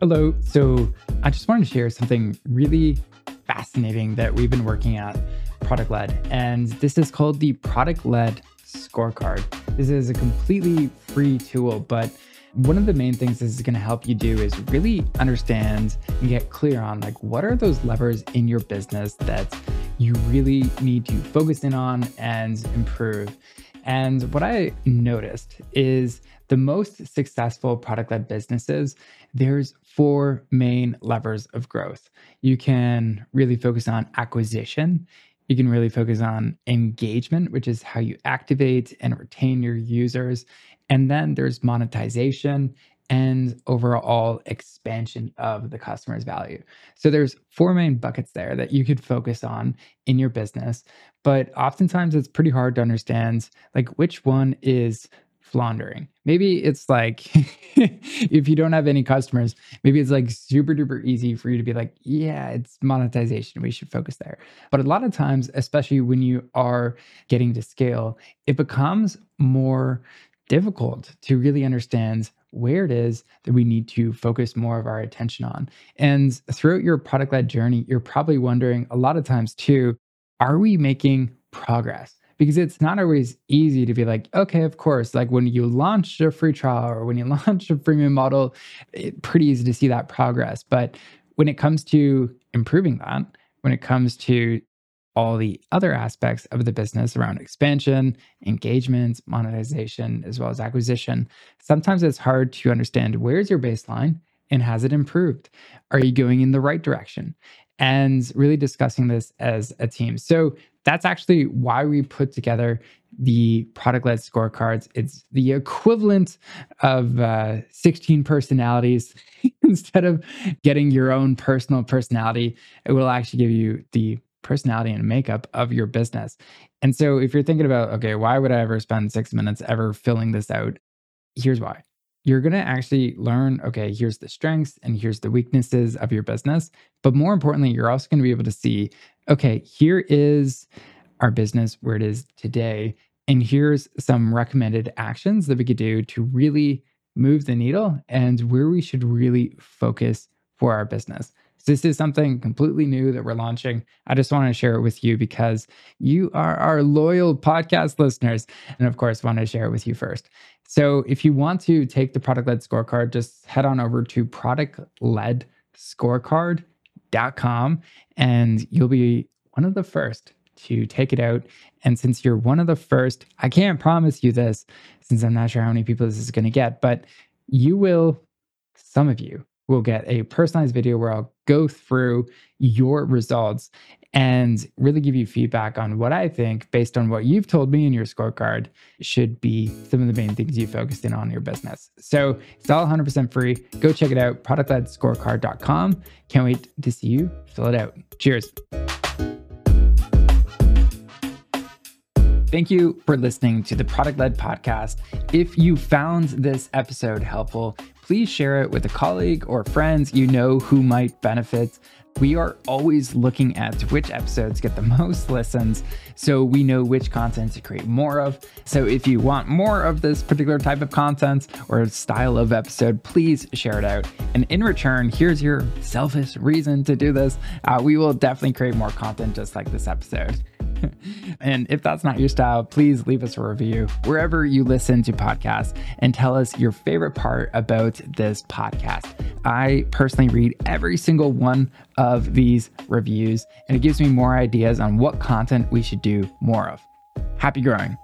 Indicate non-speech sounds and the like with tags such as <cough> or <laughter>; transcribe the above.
Hello. So I just wanted to share something really fascinating that we've been working at Product Led. And this is called the Product Led Scorecard. This is a completely free tool, but one of the main things this is going to help you do is really understand and get clear on like what are those levers in your business that you really need to focus in on and improve. And what I noticed is the most successful product led businesses, there's four main levers of growth. You can really focus on acquisition. You can really focus on engagement, which is how you activate and retain your users. And then there's monetization and overall expansion of the customer's value. So there's four main buckets there that you could focus on in your business, but oftentimes it's pretty hard to understand like which one is floundering. Maybe it's like <laughs> if you don't have any customers, maybe it's like super duper easy for you to be like, yeah, it's monetization. We should focus there. But a lot of times, especially when you are getting to scale, it becomes more difficult to really understand where it is that we need to focus more of our attention on. And throughout your product led journey, you're probably wondering a lot of times too, are we making progress? Because it's not always easy to be like, okay, of course, like when you launch a free trial or when you <laughs> launch a freemium model, it's pretty easy to see that progress. But when it comes to improving that, when it comes to all the other aspects of the business around expansion, engagement, monetization, as well as acquisition, sometimes it's hard to understand where's your baseline and has it improved? Are you going in the right direction? And really discussing this as a team. So that's actually why we put together the product led scorecards. It's the equivalent of uh, 16 personalities. <laughs> Instead of getting your own personal personality, it will actually give you the personality and makeup of your business. And so if you're thinking about, okay, why would I ever spend six minutes ever filling this out? Here's why. You're going to actually learn, okay, here's the strengths and here's the weaknesses of your business. But more importantly, you're also going to be able to see, okay, here is our business where it is today. And here's some recommended actions that we could do to really move the needle and where we should really focus for our business. This is something completely new that we're launching. I just want to share it with you because you are our loyal podcast listeners. And of course, want to share it with you first. So if you want to take the product led scorecard, just head on over to productledscorecard.com and you'll be one of the first to take it out. And since you're one of the first, I can't promise you this since I'm not sure how many people this is going to get, but you will, some of you will get a personalized video where I'll go through your results and really give you feedback on what I think, based on what you've told me in your scorecard, should be some of the main things you focused in on your business. So it's all 100% free. Go check it out, productledscorecard.com. Can't wait to see you fill it out. Cheers. Thank you for listening to the Product Led Podcast. If you found this episode helpful, please share it with a colleague or friends you know who might benefit. We are always looking at which episodes get the <laughs> most listens so we know which content to create more of. So if you want more of this particular type of content or style of episode, please share it out. And in return, here's your selfish reason to do this. Uh, we will definitely create more content just like this episode. <laughs> and if that's not your style, please leave us a review wherever you listen to podcasts and tell us your favorite part about this podcast. I personally read every single one of these reviews, and it gives me more ideas on what content we should do more of. Happy growing.